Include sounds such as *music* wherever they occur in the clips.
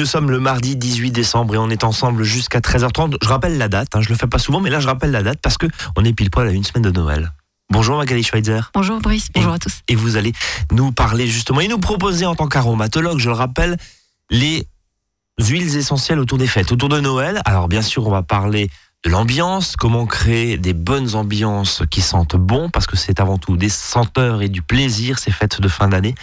nous sommes le mardi 18 décembre et on est ensemble jusqu'à 13h30. Je rappelle la date, hein, je le fais pas souvent, mais là je rappelle la date parce que on est pile poil à une semaine de Noël. Bonjour Magali Schweitzer. Bonjour Brice, bonjour à tous. Et vous allez nous parler justement et nous proposer en tant qu'aromatologue, je le rappelle, les huiles essentielles autour des fêtes, autour de Noël. Alors bien sûr, on va parler de l'ambiance, comment créer des bonnes ambiances qui sentent bon, parce que c'est avant tout des senteurs et du plaisir, ces fêtes de fin d'année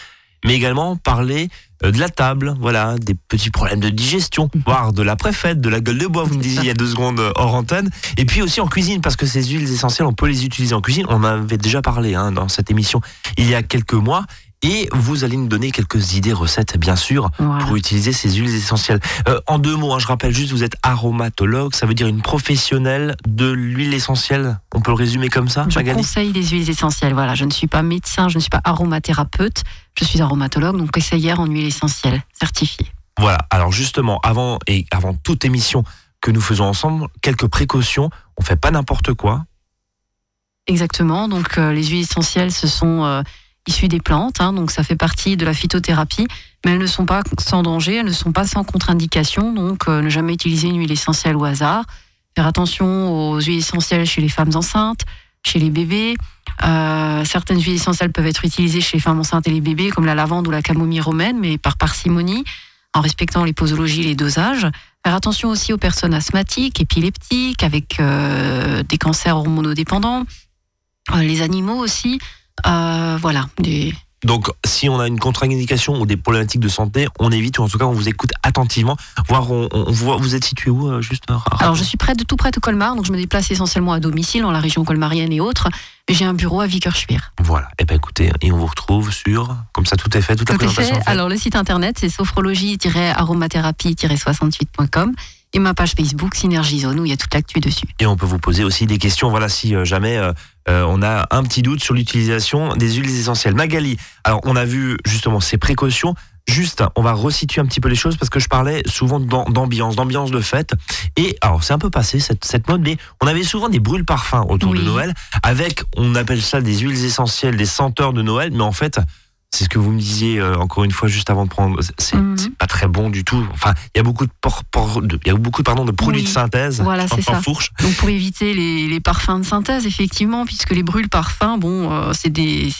mais également parler de la table, voilà, des petits problèmes de digestion, mhm. voire de la préfète, de la gueule de bois, vous me disiez il y a deux secondes euh, hors antenne, et puis aussi en cuisine, parce que ces huiles essentielles, on peut les utiliser en cuisine, on en avait déjà parlé hein, dans cette émission il y a quelques mois, et vous allez nous donner quelques idées recettes, bien sûr, pour utiliser ces huiles essentielles. Euh, en deux mots, hein, je rappelle juste, vous êtes aromatologue, ça veut dire une professionnelle de l'huile essentielle. On peut le résumer comme ça, Je conseille des huiles essentielles. Voilà, je ne suis pas médecin, je ne suis pas aromathérapeute, je suis aromatologue, donc conseillère en huile essentielle, certifiée. Voilà. Alors justement, avant et avant toute émission que nous faisons ensemble, quelques précautions. On fait pas n'importe quoi. Exactement. Donc euh, les huiles essentielles, ce sont euh, issues des plantes, hein, donc ça fait partie de la phytothérapie, mais elles ne sont pas sans danger, elles ne sont pas sans contre-indication, donc euh, ne jamais utiliser une huile essentielle au hasard, faire attention aux huiles essentielles chez les femmes enceintes, chez les bébés. Euh, certaines huiles essentielles peuvent être utilisées chez les femmes enceintes et les bébés, comme la lavande ou la camomille romaine, mais par parcimonie, en respectant les posologies et les dosages. Faire attention aussi aux personnes asthmatiques, épileptiques, avec euh, des cancers hormonodépendants, les animaux aussi. Euh, voilà. Donc, si on a une contre-indication ou des problématiques de santé, on évite ou en tout cas on vous écoute attentivement. Voir, on, voit, vous êtes situé où euh, juste Alors, je suis près de tout près de Colmar, donc je me déplace essentiellement à domicile dans la région colmarienne et autres. J'ai un bureau à Vickerschwir. Voilà. Et eh ben écoutez, et on vous retrouve sur, comme ça tout est fait, toute la présentation. Est fait. Alors le site internet c'est sophrologie-aromathérapie-68.com et ma page Facebook Synergie Zone où il y a toute l'actu dessus. Et on peut vous poser aussi des questions. Voilà, si euh, jamais euh, on a un petit doute sur l'utilisation des huiles essentielles. Magali, alors on a vu justement ces précautions. Juste, on va resituer un petit peu les choses parce que je parlais souvent d'ambiance, d'ambiance de fête. Et alors, c'est un peu passé cette, cette mode, mais on avait souvent des brûles parfums autour de Noël avec, on appelle ça des huiles essentielles, des senteurs de Noël, mais en fait, c'est ce que vous me disiez euh, encore une fois juste avant de prendre. C'est mhm. pas très bon du tout. Enfin, il y a beaucoup de, il y a beaucoup pardon de produits de synthèse. Voilà, c'est ça. Fourche. Donc pour éviter les, les, parfums de synthèse, effectivement, puisque les brûles parfums, bon, euh, c'est des,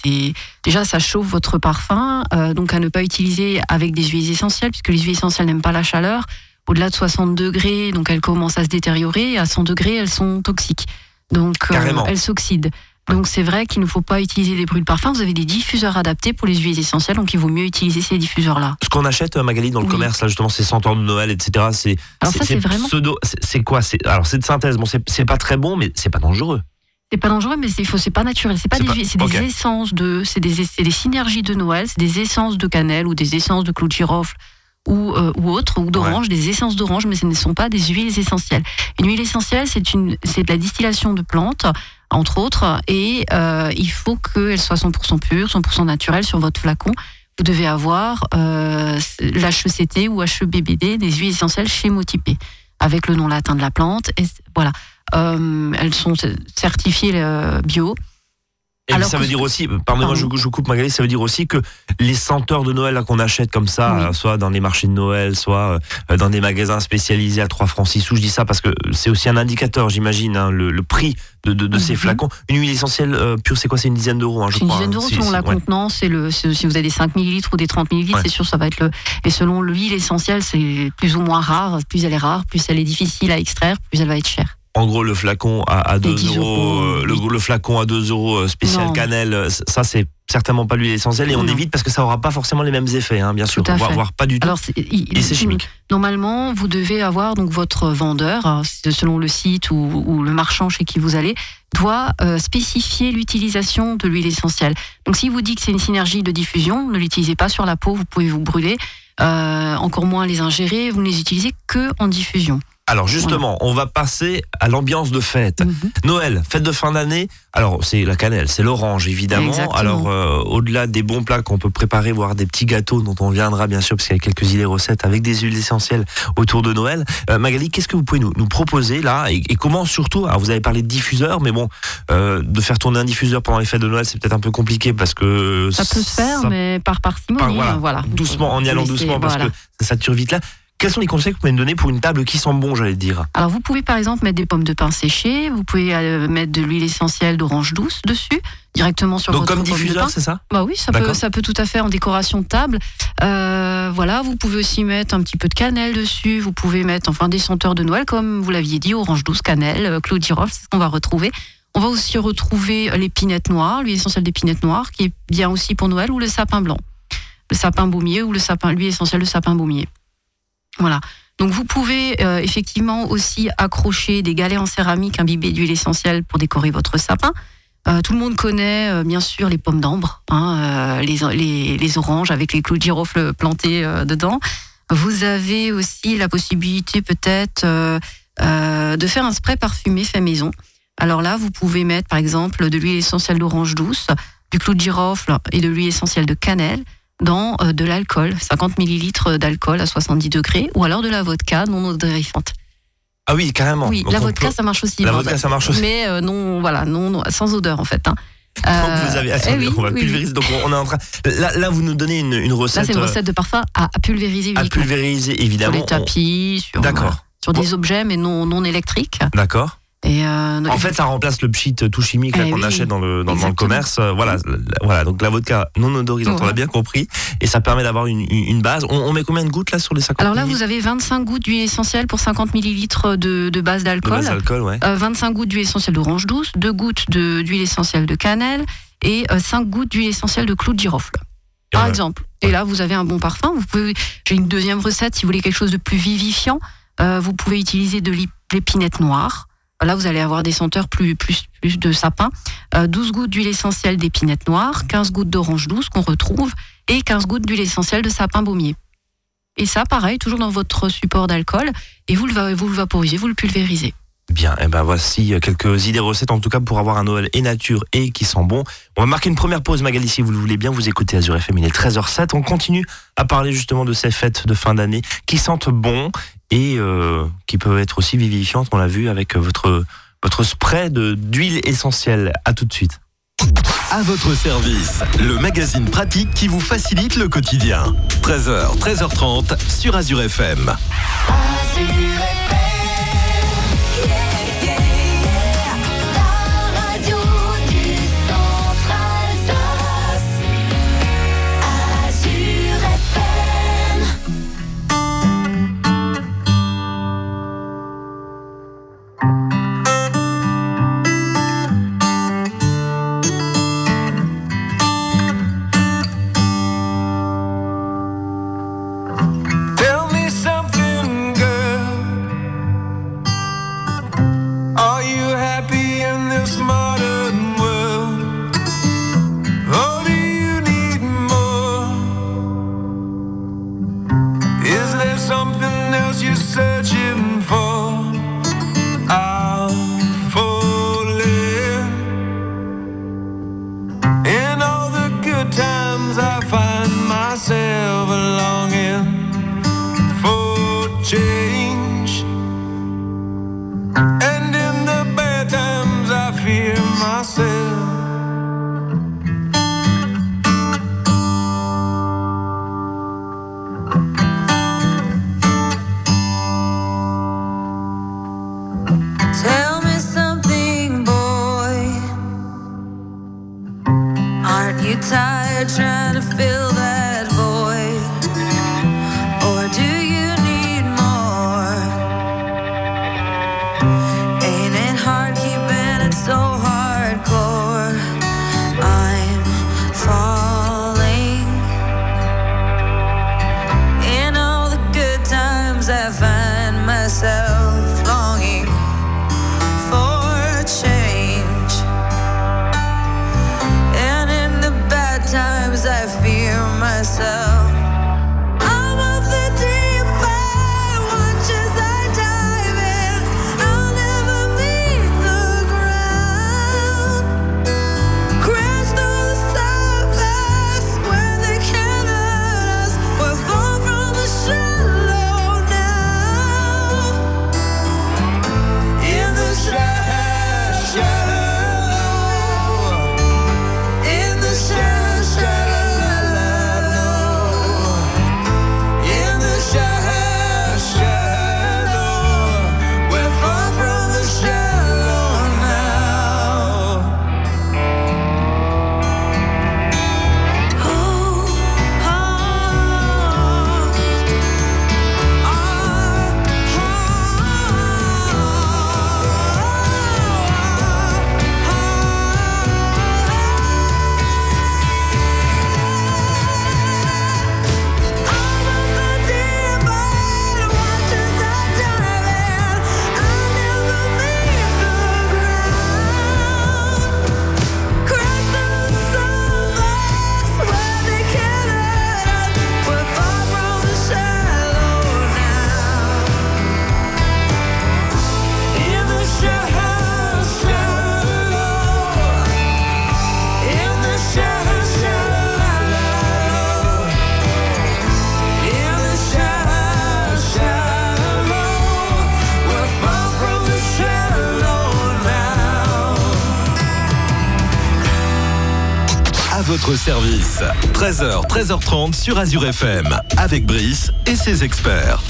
déjà ça chauffe votre parfum, euh, donc à ne pas utiliser avec des huiles essentielles, puisque les huiles essentielles n'aiment pas la chaleur. Au-delà de 60 degrés, donc elles commencent à se détériorer. À 100 degrés, elles sont toxiques. Donc elles s'oxydent. Donc c'est vrai qu'il ne faut pas utiliser des brûles parfums. Vous avez des diffuseurs adaptés pour les huiles essentielles, donc il vaut mieux utiliser ces diffuseurs-là. Ce qu'on achète, euh, Magali, dans le commerce, là justement, ces senteurs de Noël, etc. C'est c'est vraiment... pseudo. C'est quoi? Alors c'est de synthèse. Bon, c'est pas très bon, mais c'est pas dangereux. C'est pas dangereux, mais c'est pas naturel. C'est pas des, c'est des essences de, c'est des, des synergies de Noël, c'est des essences de cannelle ou des essences de clou de girofle ou, euh, ou autres, ou d'orange, des essences d'orange, mais ce ne sont pas des huiles essentielles. Une huile essentielle, c'est une, c'est de la distillation de plantes entre autres, et euh, il faut qu'elle soit 100% pure, 100% naturelle sur votre flacon. Vous devez avoir euh, l'HECT ou HEBBD, des huiles essentielles chémotypées, avec le nom latin de la plante. Et voilà, euh, elles sont certifiées euh, bio. Et ça veut dire aussi, pardonnez-moi, je, je, coupe Magali, ça veut dire aussi que les senteurs de Noël qu'on achète comme ça, soit dans des marchés de Noël, soit euh, dans des magasins spécialisés à 3 francs 6 sous, je dis ça parce que c'est aussi un indicateur, j'imagine, hein, le, le, prix de, de, de ces mhm. flacons. Une huile essentielle euh, pure, c'est quoi? C'est une dizaine d'euros, hein, je crois. Une dizaine d'euros selon la contenance, c'est le, si vous avez des 5 millilitres ou des 30 millilitres, c'est sûr, ça va être le. Et selon l'huile essentielle, c'est plus ou moins rare. Plus elle est rare, plus elle est difficile à extraire, plus elle va être chère. En gros, le flacon à, 2 euros, euh, le, flacon à 2 euros euh, spécial cannelle, euh, ça c'est certainement pas l'huile essentielle et on évite parce que ça aura pas forcément les mêmes effets, hein, bien sûr. on va voir pas du tout. et c'est chimique. Normalement, vous devez avoir donc votre vendeur, hein, selon le site ou, le marchand chez qui vous allez, doit spécifier l'utilisation de l'huile essentielle. Donc, s'il vous dit que c'est une synergie de diffusion, ne l'utilisez pas sur la peau, vous pouvez vous brûler. encore moins les ingérer, vous ne les utilisez que en diffusion. Alors justement, on va passer à l'ambiance de fête. Mhm. Noël, fête de fin d'année. Alors c'est la cannelle, c'est l'orange évidemment. Alors euh, au-delà des bons plats qu'on peut préparer, voire des petits gâteaux dont on viendra bien sûr parce qu'il y a quelques idées recettes avec des huiles essentielles autour de Noël. Euh, Magali, qu'est-ce que vous pouvez nous, nous proposer là? Et, comment surtout Alors vous avez parlé de diffuseur, mais bon, euh, de faire tourner un diffuseur pendant les fêtes de Noël, c'est peut-être un peu compliqué parce que ça peut se faire, mais par parcimonie. Voilà, voilà, doucement, en y allant doucement parce que ça sature vite là. Quels sont les conseils que vous pouvez me donner pour une table qui sent bon, j'allais dire Alors vous pouvez par exemple mettre des pommes de pain séchées, vous pouvez euh, mettre de l'huile essentielle d'orange douce dessus, directement sur Donc votre comme pomme diffuseur, c'est ça? Bah oui, ça peut, D'accord. ça peut tout à fait en décoration de table. Euh, voilà, vous pouvez aussi mettre un petit peu de cannelle dessus. Vous pouvez mettre enfin des senteurs de Noël, comme vous l'aviez dit, orange douce, cannelle, euh, clou girofle, c'est ce qu'on va retrouver. On va aussi retrouver l'épinette noire, l'huile essentielle d'épinette noire, qui est bien aussi pour Noël, ou le sapin blanc, le sapin baumier ou le sapin, l'huile essentielle de sapin baumier. Voilà. Donc vous pouvez euh, effectivement aussi accrocher des galets en céramique imbibés d'huile essentielle pour décorer votre sapin. Euh, tout le monde connaît euh, bien sûr les pommes d'ambre, hein, euh, les, les, les oranges avec les clous de girofle plantés euh, dedans. Vous avez aussi la possibilité peut-être euh, de faire un spray parfumé fait maison. Alors là, vous pouvez mettre par exemple de l'huile essentielle d'orange douce, du clou de girofle et de l'huile essentielle de cannelle dans euh, de l'alcool, 50 millilitres d'alcool à 70 degrés, ou alors de la vodka non odorifante. Ah oui, carrément. Oui, Donc, la vodka peut- ça marche aussi. La bon, vodka, ça marche aussi. mais euh, non, voilà, non, non, sans odeur en fait. hein. *laughs* Donc Euh, vous avez, eh attendez, oui, on va oui. Donc on est en train. Là, là, vous nous donnez une, une Là, recette, c'est une euh, recette de parfum à pulvériser à pulvériser, Sur évidemment. les tapis, sur, D'accord. sur des objets, mais non, non électriques. D'accord. Et, euh, En fait, ça remplace le pchit tout chimique Eh qu'on oui, achète dans le, dans, commerce. Euh, Voilà, voilà. Donc la vodka non odorisante, on l'a bien compris, et ça permet d'avoir une, base. On, on met combien de gouttes là sur les 50 alors là, vous avez 25 gouttes d'huile essentielle pour 50 millilitres de, de base d'alcool. ouais. Euh, 25 gouttes d'huile essentielle d'orange douce, 2 gouttes d'huile essentielle de cannelle et euh, 5 gouttes d'huile essentielle de clou de girofle. Par Ouais. exemple. Et là, vous avez un bon parfum. J'ai une deuxième recette si vous voulez quelque chose de plus vivifiant. euh, vous pouvez utiliser de l'ép- l'épinette noire. Là, vous allez avoir des senteurs plus, plus, plus de sapin. Euh, 12 gouttes d'huile essentielle d'épinette noire, 15 gouttes d'orange douce qu'on retrouve et 15 gouttes d'huile essentielle de sapin baumier. Et ça, pareil, toujours dans votre support d'alcool. Et vous le, vaporisez, vous le pulvérisez. Bien, et ben voici euh, quelques idées recettes en tout cas pour avoir un Noël et nature et qui sent bon. On va marquer une première pause Magali si vous le voulez bien, vous écoutez Azure FM, il est 13h07. On continue à parler justement de ces fêtes de fin d'année qui sentent bon et euh, qui peuvent être aussi vivifiantes, on l'a vu avec votre, votre spray de- d'huile essentielle. À tout de suite. À votre service, le magazine pratique qui vous facilite le quotidien. 13h, 13h30 sur Azure FM. La noche myself. Service. 13h, 13h30 sur Azure FM. Avec Brice et ses experts.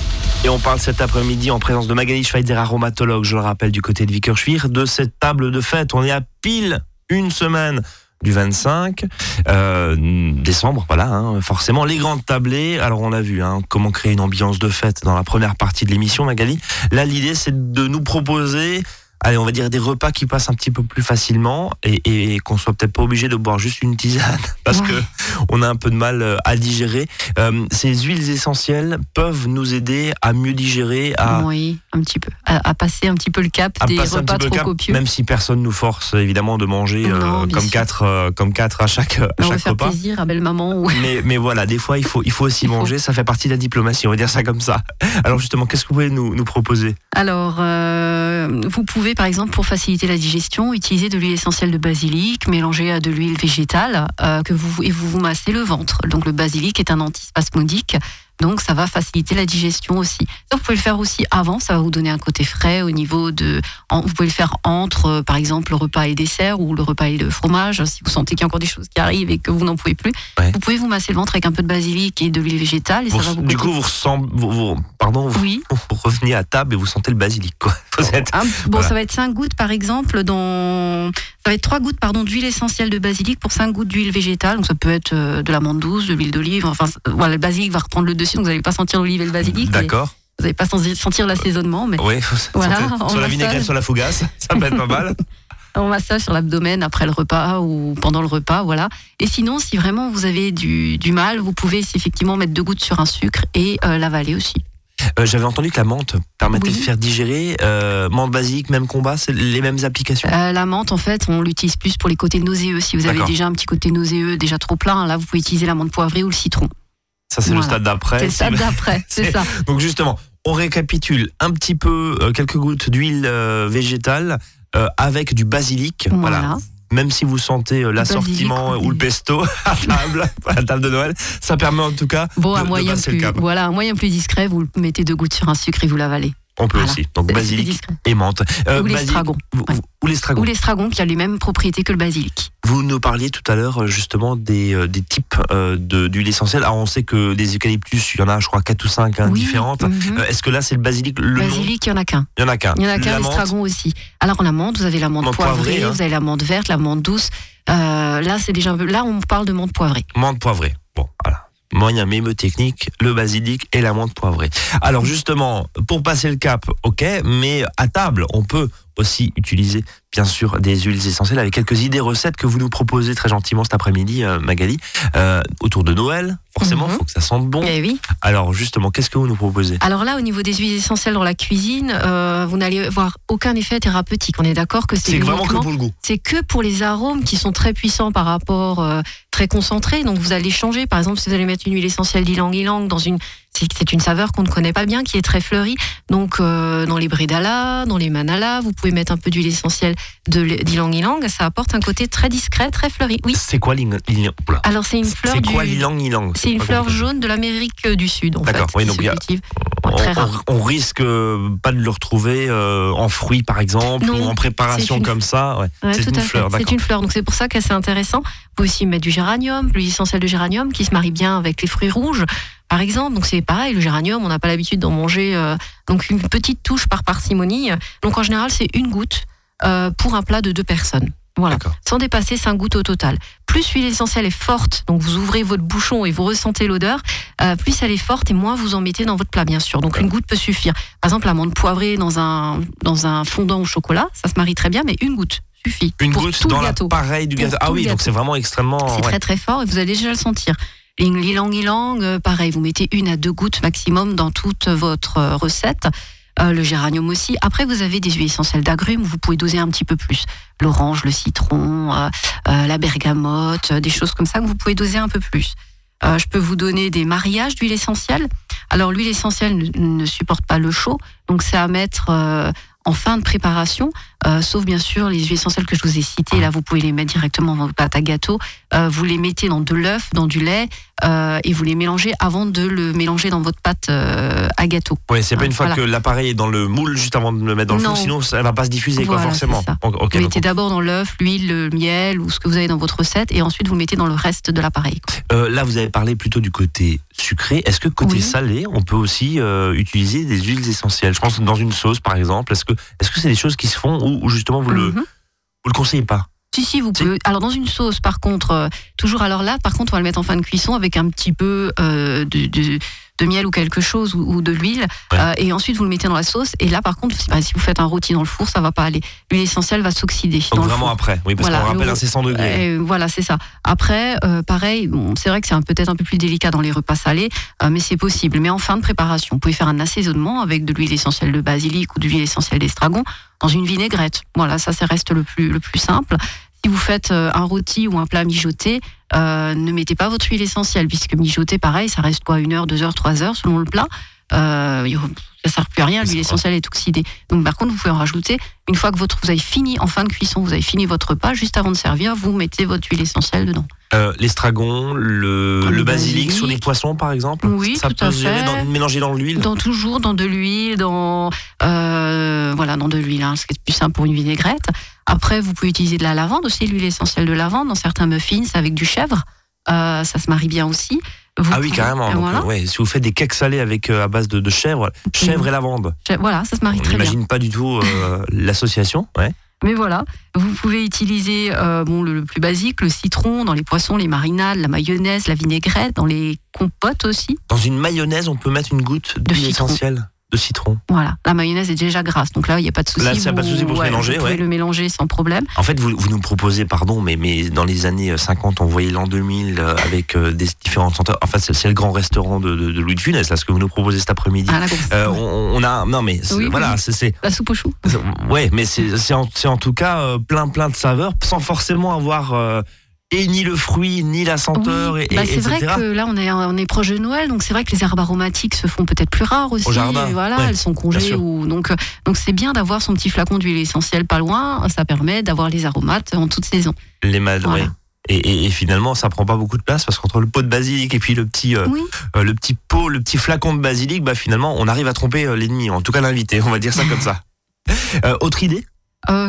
Et on parle cet après-midi en présence de Magali Schweitzer, aromatologue, je le rappelle, du côté de Vickerschwir, de cette table de fête. On est à pile une semaine du 25 euh, décembre, voilà, hein, forcément. Les grandes tablées, alors on a vu hein, comment créer une ambiance de fête dans la première partie de l'émission, Magali. Là, l'idée, c'est de nous proposer allez, on va dire des repas qui passent un petit peu plus facilement et, et qu'on soit peut-être pas obligé de boire juste une tisane *laughs* parce Ouais. que on a un peu de mal euh, à digérer. Euh, ces huiles essentielles peuvent nous aider à mieux digérer, à, Oui, un petit peu. À, à passer un petit peu le cap à des repas trop cap, copieux. même si personne nous force évidemment de manger euh, Non, comme quatre, euh, comme quatre à chaque, à chaque faire repas. plaisir à belle maman. Mais, mais voilà, des fois, il faut, il faut aussi Il faut. manger. Ça fait partie de la diplomatie, on va dire ça comme ça. Alors justement, qu'est-ce que vous pouvez nous, nous proposer? Alors, vous pouvez, par exemple, pour faciliter la digestion, utiliser de l'huile essentielle de basilic mélangée à de l'huile végétale euh, que vous, et vous vous massez le ventre. Donc, le basilic est un antispasmodique. Donc, ça va faciliter la digestion aussi. Ça, vous pouvez le faire aussi avant. Ça va vous donner un côté frais au niveau de. vous pouvez le faire entre, euh, par exemple, le repas et dessert ou le repas et le fromage. Si vous sentez qu'il y a encore des choses qui arrivent et que vous n'en pouvez plus, Ouais. vous pouvez vous masser le ventre avec un peu de basilic et de l'huile végétale et Vous- ça va vous Du coup, vous ressemblez, vous, vous- pardon, vous, Oui. *laughs* vous revenez à table et vous sentez le basilic, quoi. Êtes- bon, Voilà. ça va être 5 gouttes par exemple dans. Ça va être 3 gouttes pardon d'huile essentielle de basilic pour 5 gouttes d'huile végétale. Donc ça peut être euh, de l'amande douce, de l'huile d'olive. Enfin, voilà, le basilic va reprendre le dessus, donc vous n'allez pas sentir l'olive et le basilic. D'accord. Vous n'allez pas sen- sentir l'assaisonnement, mais Oui, Voilà, sur la vinaigrette, sur la fougasse, *laughs* ça peut être pas mal. *laughs* on va ça sur l'abdomen après le repas ou pendant le repas, voilà. Et sinon, si vraiment vous avez du, du mal, vous pouvez effectivement mettre deux gouttes sur un sucre et euh, l'avaler aussi. Euh, J'avais entendu que la menthe permettait Oui. de faire digérer. Euh, menthe basique, même combat, c'est les mêmes applications? Euh, la menthe, en fait, on l'utilise plus pour les côtés nauséeux. Si vous avez déjà un petit côté nauséeux, déjà trop plein, là, vous pouvez utiliser la menthe poivrée ou le citron. Ça, c'est le stade d'après. C'est le stade d'après, *laughs* c'est ça. Donc justement, on récapitule un petit peu euh, quelques gouttes d'huile euh, végétale euh, avec du basilic. Voilà. Même si vous sentez l'assortiment ou le pesto *laughs* à table, à la table de Noël, ça permet en tout cas Bon, de, un de moyen le plus, cap. voilà, un moyen plus discret, vous mettez deux gouttes sur un sucre et vous l'avalez. On peut Voilà. aussi. Donc basilic et menthe. Euh, ou l'estragon. Ouais. Ou l'estragon. Ou l'estragon qui a les mêmes propriétés que le basilic. Vous nous parliez tout à l'heure euh, justement des, euh, des types euh, d'huile essentielle. Alors on sait que des eucalyptus, il y en a je crois 4 ou 5 Oui, différentes. mhm. Euh, Est-ce que là c'est le basilic le basilic, il y en a qu'un. Il y en a qu'un. Il y en a qu'un, l'estragon aussi. Alors, la menthe, vous avez la menthe Menthe poivrée, poivrée, hein. vous avez la menthe verte, la menthe douce. Là, c'est déjà. Là, on parle de menthe poivrée. menthe poivrée. Bon, voilà. Moyen mémotechnique, le basilic et la menthe poivrée. Alors justement, pour passer le cap, ok, mais à table, on peut aussi utiliser bien sûr des huiles essentielles avec quelques idées recettes que vous nous proposez très gentiment cet après-midi, euh, Magali, euh, autour de Noël. Forcément, il Mhm. faut que ça sente bon. Eh oui. Alors justement, qu'est-ce que vous nous proposez? Alors là, au niveau des huiles essentielles dans la cuisine, euh, vous n'allez voir aucun effet thérapeutique. On est d'accord que c'est vraiment que pour le goût. c'est que pour les arômes qui sont très puissants par rapport euh, très concentrés. Donc vous allez changer, par exemple, si vous allez mettre une huile essentielle d'ylang ylang dans une, c'est c'est une saveur qu'on ne connaît pas bien, qui est très fleurie. Donc euh, dans les bredala, dans les manala, vous pouvez mettre un peu d'huile essentielle d'ylang ylang. Ça apporte un côté très discret, très fleuri. Oui. C'est quoi l'ylang oula. Alors c'est une fleur C'est quoi l'ylang ylang? C'est une fleur jaune de l'Amérique du Sud, en fait. D'accord, oui, donc il. On, très on- rare. on risque euh, pas de le retrouver euh, en fruits par exemple Non, ou en préparation une- comme ça. Ouais. Ouais, c'est une fleur. C'est une fleur, donc c'est pour ça que c'est intéressant. Vous pouvez aussi mettre du géranium, l'huile essentielle de géranium qui se marie bien avec les fruits rouges, par exemple. Donc c'est pareil, le géranium, on n'a pas l'habitude d'en manger, euh, donc une petite touche par parcimonie. Donc en général, c'est une goutte euh, pour un plat de deux personnes. Voilà, sans dépasser 5 gouttes au total. Plus l'huile essentielle est forte, donc vous ouvrez votre bouchon et vous ressentez l'odeur, euh, plus elle est forte et moins vous en mettez dans votre plat, bien sûr. Donc une goutte peut suffire. Par exemple, l'amande poivrée dans un, dans un fondant au chocolat, ça se marie très bien, mais une goutte suffit. Une pour goutte tout dans le gâteau. l'appareil du gâteau. Ah oui, donc c'est vraiment extrêmement. C'est ouais. très très fort et vous allez déjà le sentir. L'ilang ilang, euh, pareil, vous mettez une à deux gouttes maximum dans toute votre euh, recette. Euh, le géranium aussi. Après, vous avez des huiles essentielles d'agrumes, vous pouvez doser un petit peu plus. L'orange, le citron, euh, euh, la bergamote, euh, des choses comme ça que vous pouvez doser un peu plus. Je peux vous donner des mariages d'huile essentielle. Alors, l'huile essentielle ne, ne supporte pas le chaud, donc c'est à mettre en fin de préparation. Euh, sauf bien sûr les huiles essentielles que je vous ai citées. Là, vous pouvez les mettre directement dans votre pâte à gâteau. Euh, vous les mettez dans de l'œuf, dans du lait, euh, et vous les mélangez avant de le mélanger dans votre pâte à gâteau. Ouais, c'est pas une fois Voilà. que l'appareil est dans le moule juste avant de le mettre dans le Non. four, sinon ça va pas se diffuser quoi forcément. c'est ça. Ok, ok, vous mettez d'abord dans l'œuf, l'huile, le miel ou ce que vous avez dans votre recette, et ensuite vous le mettez dans le reste de l'appareil. là vous avez parlé plutôt du côté sucré. Est-ce que côté Oui. salé, on peut aussi utiliser des huiles essentielles? Je pense dans une sauce par exemple. Est-ce que est-ce que c'est des choses qui se font ou, justement vous le Mhm. vous le conseillez pas Si, si, vous pouvez. Alors, dans une sauce, par contre, euh, toujours alors là, par contre, on va le mettre en fin de cuisson avec un petit peu euh, de, de- de miel ou quelque chose ou, ou de l'huile. Ouais. Euh, et ensuite, vous le mettez dans la sauce. Et là, par contre, si, bah, si vous faites un rôti dans le four, ça va pas aller. L'huile essentielle va s'oxyder. Donc vraiment après, oui, parce Voilà, qu'on rappelle le- un 600 degrés. Euh, voilà, c'est ça. Après, euh, pareil, bon, c'est vrai que c'est peut-être un peu plus délicat dans les repas salés, euh, mais c'est possible. Mais en fin de préparation, vous pouvez faire un assaisonnement avec de l'huile essentielle de basilic ou de l'huile essentielle d'estragon dans une vinaigrette. Voilà, ça, ça reste le plus, le plus simple. Si vous faites euh, un rôti ou un plat mijoté, euh, ne mettez pas votre huile essentielle, puisque mijoter, pareil, ça reste quoi, une heure, deux heures, trois heures selon le plat. Euh, ça sert plus à rien, l'huile essentielle est oxydée. Donc par contre, vous pouvez en rajouter une fois que votre, vous avez fini en fin de cuisson, vous avez fini votre repas, juste avant de servir, vous mettez votre huile essentielle dedans. Euh, L'estragon, le, Le le basilic basilic. sur les poissons par exemple. Oui, ça tout peut à fait. dans, mélanger dans l'huile. Dans toujours dans de l'huile, dans euh, voilà, dans de l'huile, hein, ce qui est plus simple pour une vinaigrette. Après, vous pouvez utiliser de la lavande aussi, l'huile essentielle de lavande dans certains muffins avec du chèvre. Euh, ça se marie bien aussi. Vous Ah oui, pouvez- carrément. euh, Donc, voilà. ouais, si vous faites des cakes salés avec euh, à base de, de chèvre, chèvre et lavande, voilà, ça se marie on très bien. n'imagine pas du tout euh, *laughs* l'association. Ouais. Mais voilà, vous pouvez utiliser euh, bon, le, le plus basique, le citron dans les poissons, les marinades, la mayonnaise, la vinaigrette, dans les compotes aussi. Dans une mayonnaise, on peut mettre une goutte d'huile essentielle? De citron. Voilà, la mayonnaise est déjà grasse, donc là il n'y a pas de souci. Là, il y a pas de souci pour se ouais, mélanger, Vous pouvez ouais. le mélanger sans problème. En fait, vous, vous nous proposez, pardon, mais, mais dans les années 50, on voyait l'an 2000 euh, avec euh, des différentes senteurs. Enfin, c'est c'est le grand restaurant de, de, de Louis de Funès, là, ce que vous nous proposez cet après-midi. Ah, Euh, on, on a, non mais Oui, voilà, c'est- c'est la soupe au chou. Ouais, mais c'est en, en tout cas euh, plein plein de saveurs, sans forcément avoir euh, et ni le fruit, ni la senteur, Oui, et, bah, c'est vrai que là, on est, on est proche de Noël, donc c'est vrai que les herbes aromatiques se font peut-être plus rares aussi. Au jardin, voilà, ouais, elles sont congées. Ou, donc, euh, donc c'est bien d'avoir son petit flacon d'huile essentielle pas loin. Ça permet d'avoir les aromates en toute saison. Les Voilà. ouais. Et, et- et finalement, ça prend pas beaucoup de place parce qu'entre le pot de basilic et puis le petit, euh, Oui. euh, le petit pot, le petit flacon de basilic, bah finalement, on arrive à tromper euh, l'ennemi, en tout cas l'invité. On va dire ça comme ça. *laughs* Autre idée?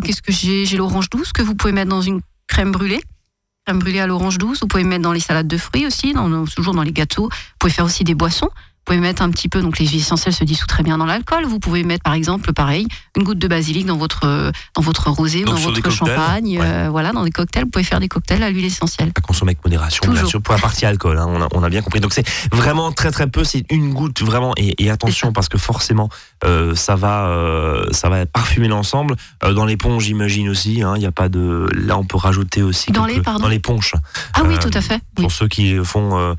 Qu'est-ce que j'ai J'ai l'orange douce que vous pouvez mettre dans une crème brûlée. Crème à l'orange douce. Vous pouvez mettre dans les salades de fruits aussi, toujours dans les gâteaux. Vous pouvez faire aussi des boissons. Vous pouvez mettre un petit peu, donc les huiles essentielles se dissoutent très bien dans l'alcool. Vous pouvez mettre par exemple, pareil, une goutte de basilic dans votre, dans votre rosé ou dans votre champagne. ouais. euh, voilà, dans des cocktails, vous pouvez faire des cocktails à l'huile essentielle. à consommer avec modération, bien Toujours. sûr, pour la partie alcool, hein, on, a, on a bien compris. Donc c'est vraiment très très peu, c'est une goutte vraiment, et, et attention parce que forcément euh, ça va euh, ça va parfumer l'ensemble. Euh, dans les ponches, j'imagine aussi, hein, il y a pas de. Là, on peut rajouter aussi Dans quelques- les, pardon dans les ponches. Ah oui, tout à fait. Oui. Pour ceux qui font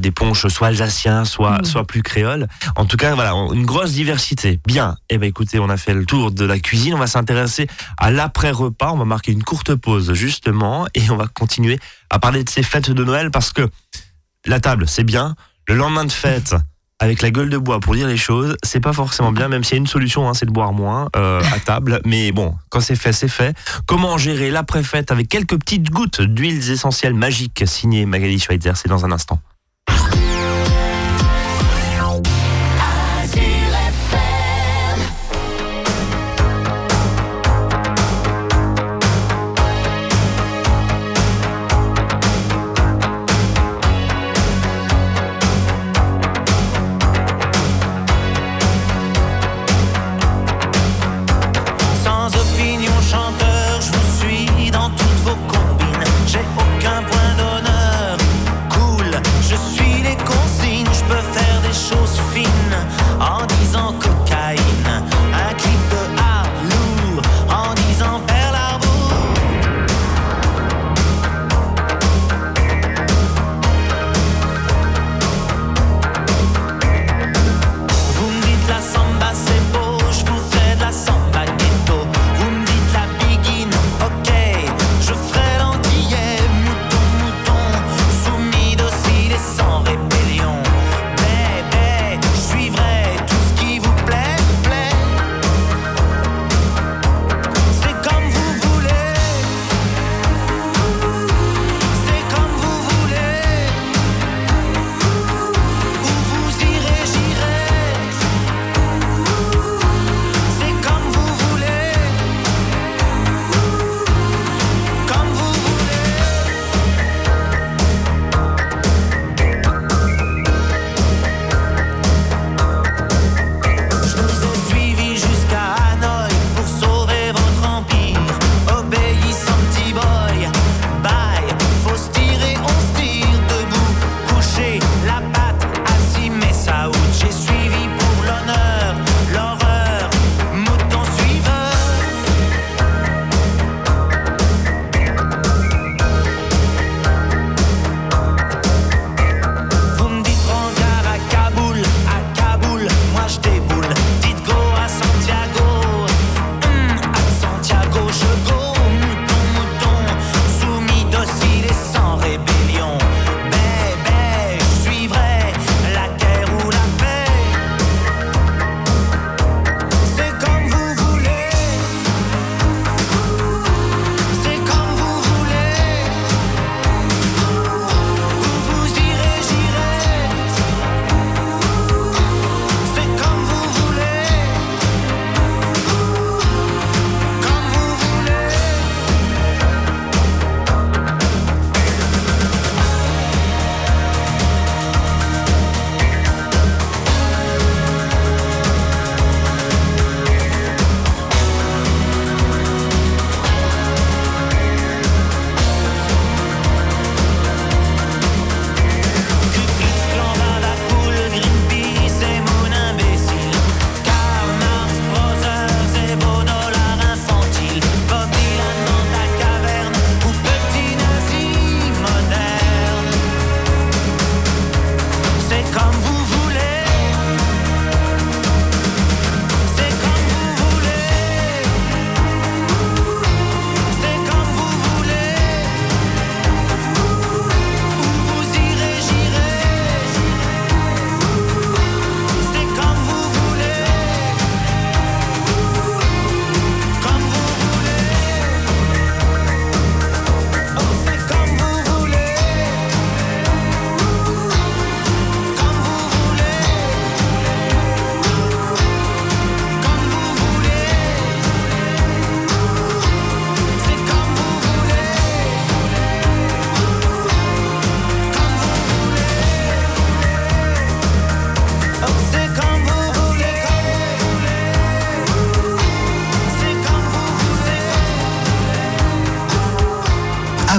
des ponches soit alsaciens, soit Mm. soit plus créoles. En tout cas, voilà, une grosse diversité. Bien. Eh ben écoutez, on a fait le tour de la cuisine. On va s'intéresser à l'après-repas. On va marquer une courte pause justement, et on va continuer à parler de ces fêtes de Noël parce que la table, c'est bien. Le lendemain de fête. Avec la gueule de bois pour dire les choses, c'est pas forcément bien, même s'il y a une solution, hein, c'est de boire moins euh, à table. Mais bon, quand c'est fait, c'est fait. Comment gérer l'après-fête avec quelques petites gouttes d'huiles essentielles magiques signées Magali Schweitzer, c'est dans un instant.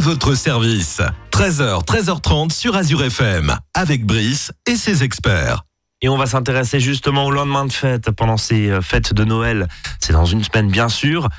Votre service. 13h, 13h30 sur Azure FM, avec Brice et ses experts. Et on va s'intéresser justement au lendemain de fête, pendant ces euh, fêtes de Noël. C'est dans une semaine, bien sûr.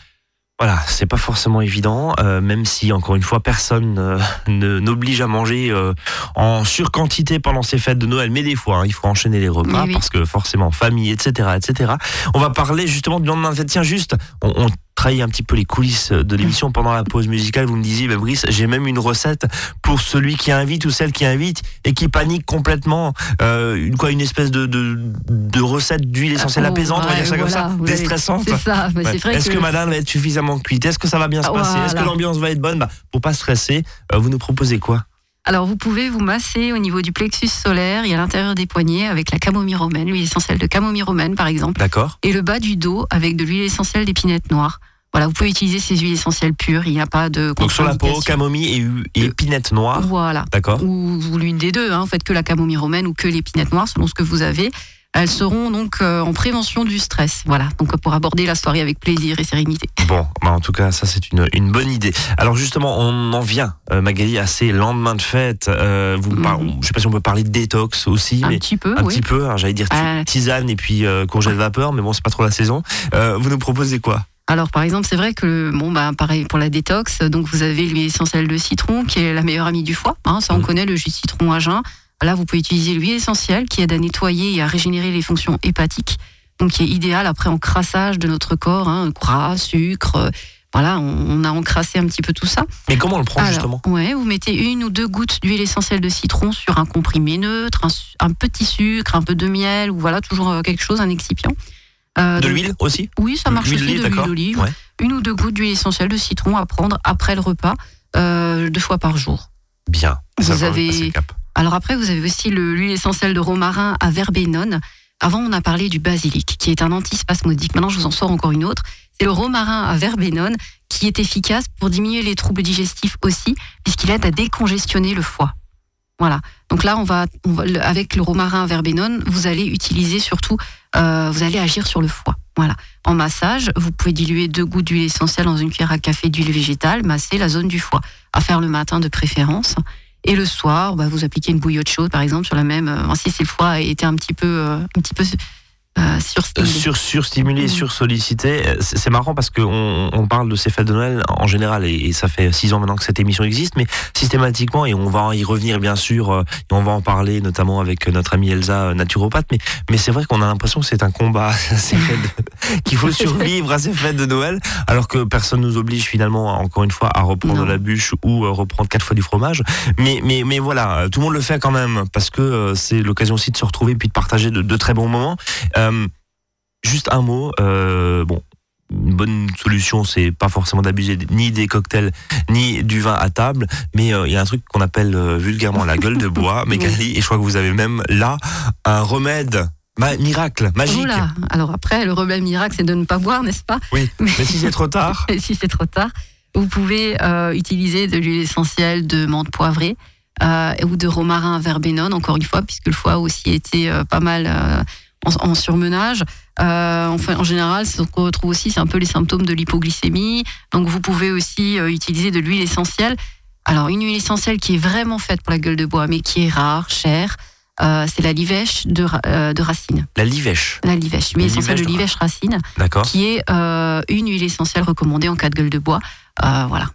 Voilà, c'est pas forcément évident, euh, même si encore une fois personne euh, *laughs* ne n'oblige à manger euh, en surquantité pendant ces fêtes de Noël. Mais des fois, hein, il faut enchaîner les repas Oui, oui. parce que forcément famille, etc., etc. On va parler justement du lendemain de fête. Tiens, juste, on, on trahit un petit peu les coulisses de l'émission pendant la pause musicale. Vous me disiez, bah, Brice, j'ai même une recette pour celui qui invite ou celle qui invite et qui panique complètement. Euh, une quoi, une espèce de de, de recette d'huile essentielle Oh, apaisante, on va ouais, dire ça comme ça, ouais. déstressante. C'est ça, mais Ouais. c'est vrai Est-ce que... que madame va être suffisamment cuite? Est-ce que ça va bien se passer? Est-ce que l'ambiance va être bonne? Bah, Pour pas stresser, euh, vous nous proposez quoi? Alors, vous pouvez vous masser au niveau du plexus solaire et à l'intérieur des poignets avec la camomille romaine, l'huile essentielle de camomille romaine par exemple, D'accord et le bas du dos avec de l'huile essentielle d'épinette noire. Voilà, vous pouvez utiliser ces huiles essentielles pures, il n'y a pas de Donc sur la peau, camomille et, et épinette noire. Voilà. D'accord Ou, ou l'une des deux, hein, vous faites que la camomille romaine ou que l'épinette noire, selon ce que vous avez. Elles seront donc euh, en prévention du stress. Voilà, donc pour aborder la soirée avec plaisir et sérénité. Bon, bah en tout cas, ça c'est une, une bonne idée. Alors justement, on en vient, euh, Magali, à ces lendemains de fête. Euh, vous Mhm. Je sais pas si on peut parler de détox aussi, Un mais petit peu, un oui. petit peu. hein, J'allais dire Ah. tisane et puis euh, courgette vapeur, mais bon, c'est pas trop la saison. Euh, vous nous proposez quoi? Alors, par exemple, c'est vrai que, bon, bah, pareil pour la détox, donc vous avez l'huile essentielle de citron qui est la meilleure amie du foie. Hein, ça, on Mhm. connaît le jus de citron à jeun. Là, vous pouvez utiliser l'huile essentielle qui aide à nettoyer et à régénérer les fonctions hépatiques. Donc, qui est idéal après en crassage de notre corps, hein, gras, sucre. euh, voilà, on, a encrassé un petit peu tout ça. Mais comment on le prend Alors, justement? ouais, vous mettez une ou deux gouttes d'huile essentielle de citron sur un comprimé neutre, un, un petit sucre, un peu de miel, ou voilà, toujours euh, quelque chose, un excipient. Euh, De l'huile aussi? Oui, ça marche aussi, de l'huile d'olive. Ouais. Une ou deux gouttes d'huile essentielle de citron à prendre après le repas, euh, deux fois par jour. Bien. Vous avez-. Alors après, vous avez aussi le- l'huile essentielle de romarin à verbenone. Avant, on a parlé du basilic, qui est un antispasmodique. Maintenant, je vous en sors encore une autre. C'est le romarin à verbenone qui est efficace pour diminuer les troubles digestifs aussi, puisqu'il aide à décongestionner le foie. Voilà. Donc là, on va, avec le romarin à verbenone, vous allez utiliser surtout, euh, vous allez agir sur le foie. Voilà. En massage, vous pouvez diluer deux gouttes d'huile essentielle dans une cuillère à café d'huile végétale, masser la zone du foie. À faire le matin de préférence. Et le soir, bah, vous appliquez une bouillotte chaude, par exemple, sur la même. euh, si c'est le foie été un petit peu, euh, un petit peu euh, Euh, surstimulé. Sur, surstimulé, Mhm. sursollicité. Euh, C'est marrant parce qu'on on parle de ces fêtes de Noël en général, et, et ça fait six ans maintenant que cette émission existe, mais systématiquement, et on va y revenir bien sûr, euh, et on va en parler notamment avec notre amie Elsa, euh, naturopathe, mais, mais c'est vrai qu'on a l'impression que c'est un combat, *laughs* *laughs* qu'il faut *laughs* survivre à ces fêtes de Noël, alors que personne nous oblige finalement, encore une fois, à reprendre Non. la bûche ou euh, reprendre quatre fois du fromage. Mais, mais, mais voilà, euh, tout le monde le fait quand même, parce que euh, c'est l'occasion aussi de se retrouver puis de partager de, de très bons moments. Euh, juste un mot, euh, bon, une bonne solution, c'est pas forcément d'abuser ni des cocktails ni du vin à table, mais euh, il y a un truc qu'on appelle euh, vulgairement la gueule de bois, *laughs* Mécali, et je crois que vous avez même là un remède ma- miracle, magique. Oula. Alors après, le remède miracle, c'est de ne pas boire, n'est-ce pas? Oui, mais si c'est trop tard, Et *laughs* si c'est trop tard, vous pouvez euh, utiliser de l'huile essentielle de menthe poivrée euh, ou de romarin à verbenone, encore une fois, puisque le foie a aussi été euh, pas mal euh, en, en surmenage. Euh, enfin, en général, ce qu'on retrouve aussi, c'est un peu les symptômes de l'hypoglycémie. Donc, vous pouvez aussi euh, utiliser de l'huile essentielle. Alors, une huile essentielle qui est vraiment faite pour la gueule de bois, mais qui est rare, chère, euh, c'est la livèche de, ra- de racine. la livèche, La livèche, La l'huile essentielle de livèche racine d'accord qui est une huile essentielle recommandée en cas de gueule de bois. Voilà.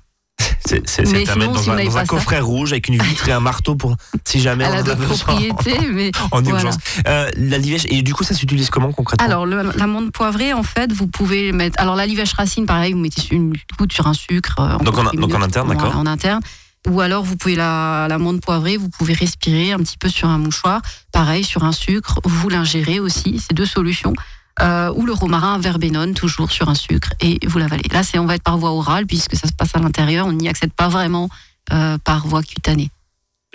C'est à mettre dans, si un, dans un pas ça- coffret rouge avec une vitre et un marteau pour si jamais Elle on a besoin *laughs* mais en voilà. urgence. Euh, la livèche, et du coup, ça s'utilise comment concrètement? Alors l'amande poivrée, en fait, vous pouvez mettre. Alors la livèche racine, pareil, vous mettez une goutte sur un sucre. euh, Donc en- interne, d'accord. En interne. Ou alors vous pouvez la l'amande poivrée, vous pouvez respirer un petit peu sur un mouchoir, pareil sur un sucre, vous l'ingérez aussi, c'est deux solutions. Euh, ou le romarin verbenone, toujours sur un sucre, et vous l'avalez. Là, c'est on va être par voie orale puisque ça se passe à l'intérieur, on n'y accède pas vraiment euh, par voie cutanée.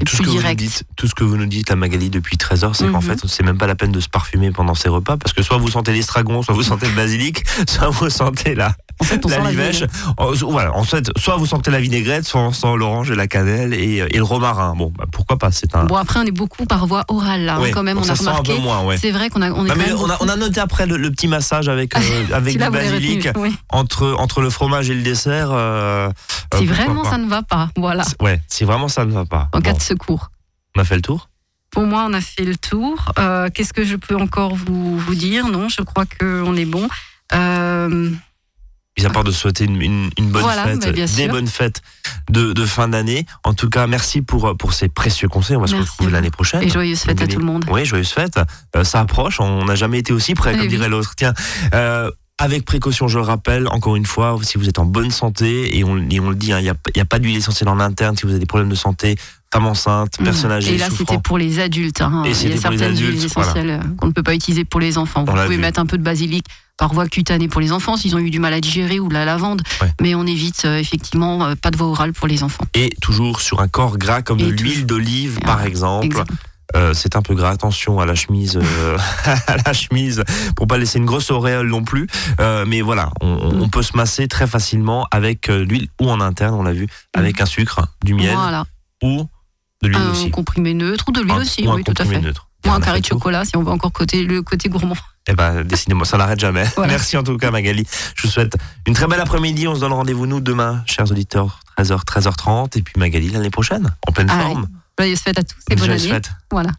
Tout ce, que vous nous dites, tout ce que vous nous dites à Magali depuis 13 heures, c'est qu'en Mhm. fait, c'est même pas la peine de se parfumer pendant ces repas, parce que soit vous sentez l'estragon, soit vous sentez le basilic, *laughs* soit vous sentez la, En fait, la livèche. vinaigrette. Voilà, en fait, soit vous sentez la vinaigrette, soit on sent l'orange et la cannelle et, et le romarin. Bon, bah, pourquoi pas C'est un. Bon, après, on est beaucoup par voie orale, là, hein, Ouais, quand même, on a ça sent un peu remarqué. moins, ouais. C'est vrai qu'on a, on est mais on, a, beaucoup- on a noté après le, le petit massage avec, euh, *laughs* avec du basilic retenu, oui. entre, entre le fromage et le dessert. euh, euh, Si vraiment ça ne va pas, voilà, Ouais, si vraiment ça ne va pas. en Bon, secours. on a fait le tour? Pour moi, on a fait le tour. Euh, Qu'est-ce que je peux encore vous, vous dire? Non, je crois qu'on est bon. Euh, Mis à part de souhaiter une, une, une bonne Voilà, fête, bah, des sûr. bonnes fêtes de, de fin d'année. En tout cas, merci pour, pour ces précieux conseils. On va se retrouver l'année prochaine. et joyeuses fêtes à tout le monde. Oui, joyeuses fêtes. Euh, ça approche, on n'a jamais été aussi près, Eh comme oui. dirait l'autre. Tiens, avec précaution, je le rappelle, encore une fois, si vous êtes en bonne santé, et on, et on le dit, hein, il n'y a, pas d'huile essentielle en interne, si vous avez des problèmes de santé, femme enceinte, personne âgée, Mmh. Et là, c'était pour les adultes. hein. Et Il y a certaines huiles voilà. essentielles euh, qu'on ne peut pas utiliser pour les enfants. Vous On pouvez mettre un peu de basilic par voie cutanée pour les enfants s'ils ont eu du mal à digérer ou de la lavande. Ouais. Mais on évite euh, effectivement euh, pas de voie orale pour les enfants. Et toujours sur un corps gras comme de l'huile d'olive, Ah, par exemple. Exact. Euh, c'est un peu gras. Attention à la chemise, euh, *laughs* à la chemise, pour pas laisser une grosse auréole non plus. Euh, mais voilà, on, Mm. on peut se masser très facilement avec euh, l'huile ou en interne, on l'a vu, avec un sucre, du miel Mm. Voilà. ou de l'huile Un aussi. comprimé neutre ou de l'huile Un- aussi, ou un oui, tout à fait. neutre. Ou un carré de tour. chocolat si on veut encore côté, le côté gourmand. Eh ben, décidément, ça n'arrête jamais. Voilà. *laughs* Merci en tout cas, Magali. Je vous souhaite une très belle après-midi. On se donne rendez-vous, nous, demain, chers auditeurs, 13h, 13h30. Et puis Magali, l'année prochaine, en pleine Allez. forme. Joyeuses fêtes à tous et bonne année. Voilà.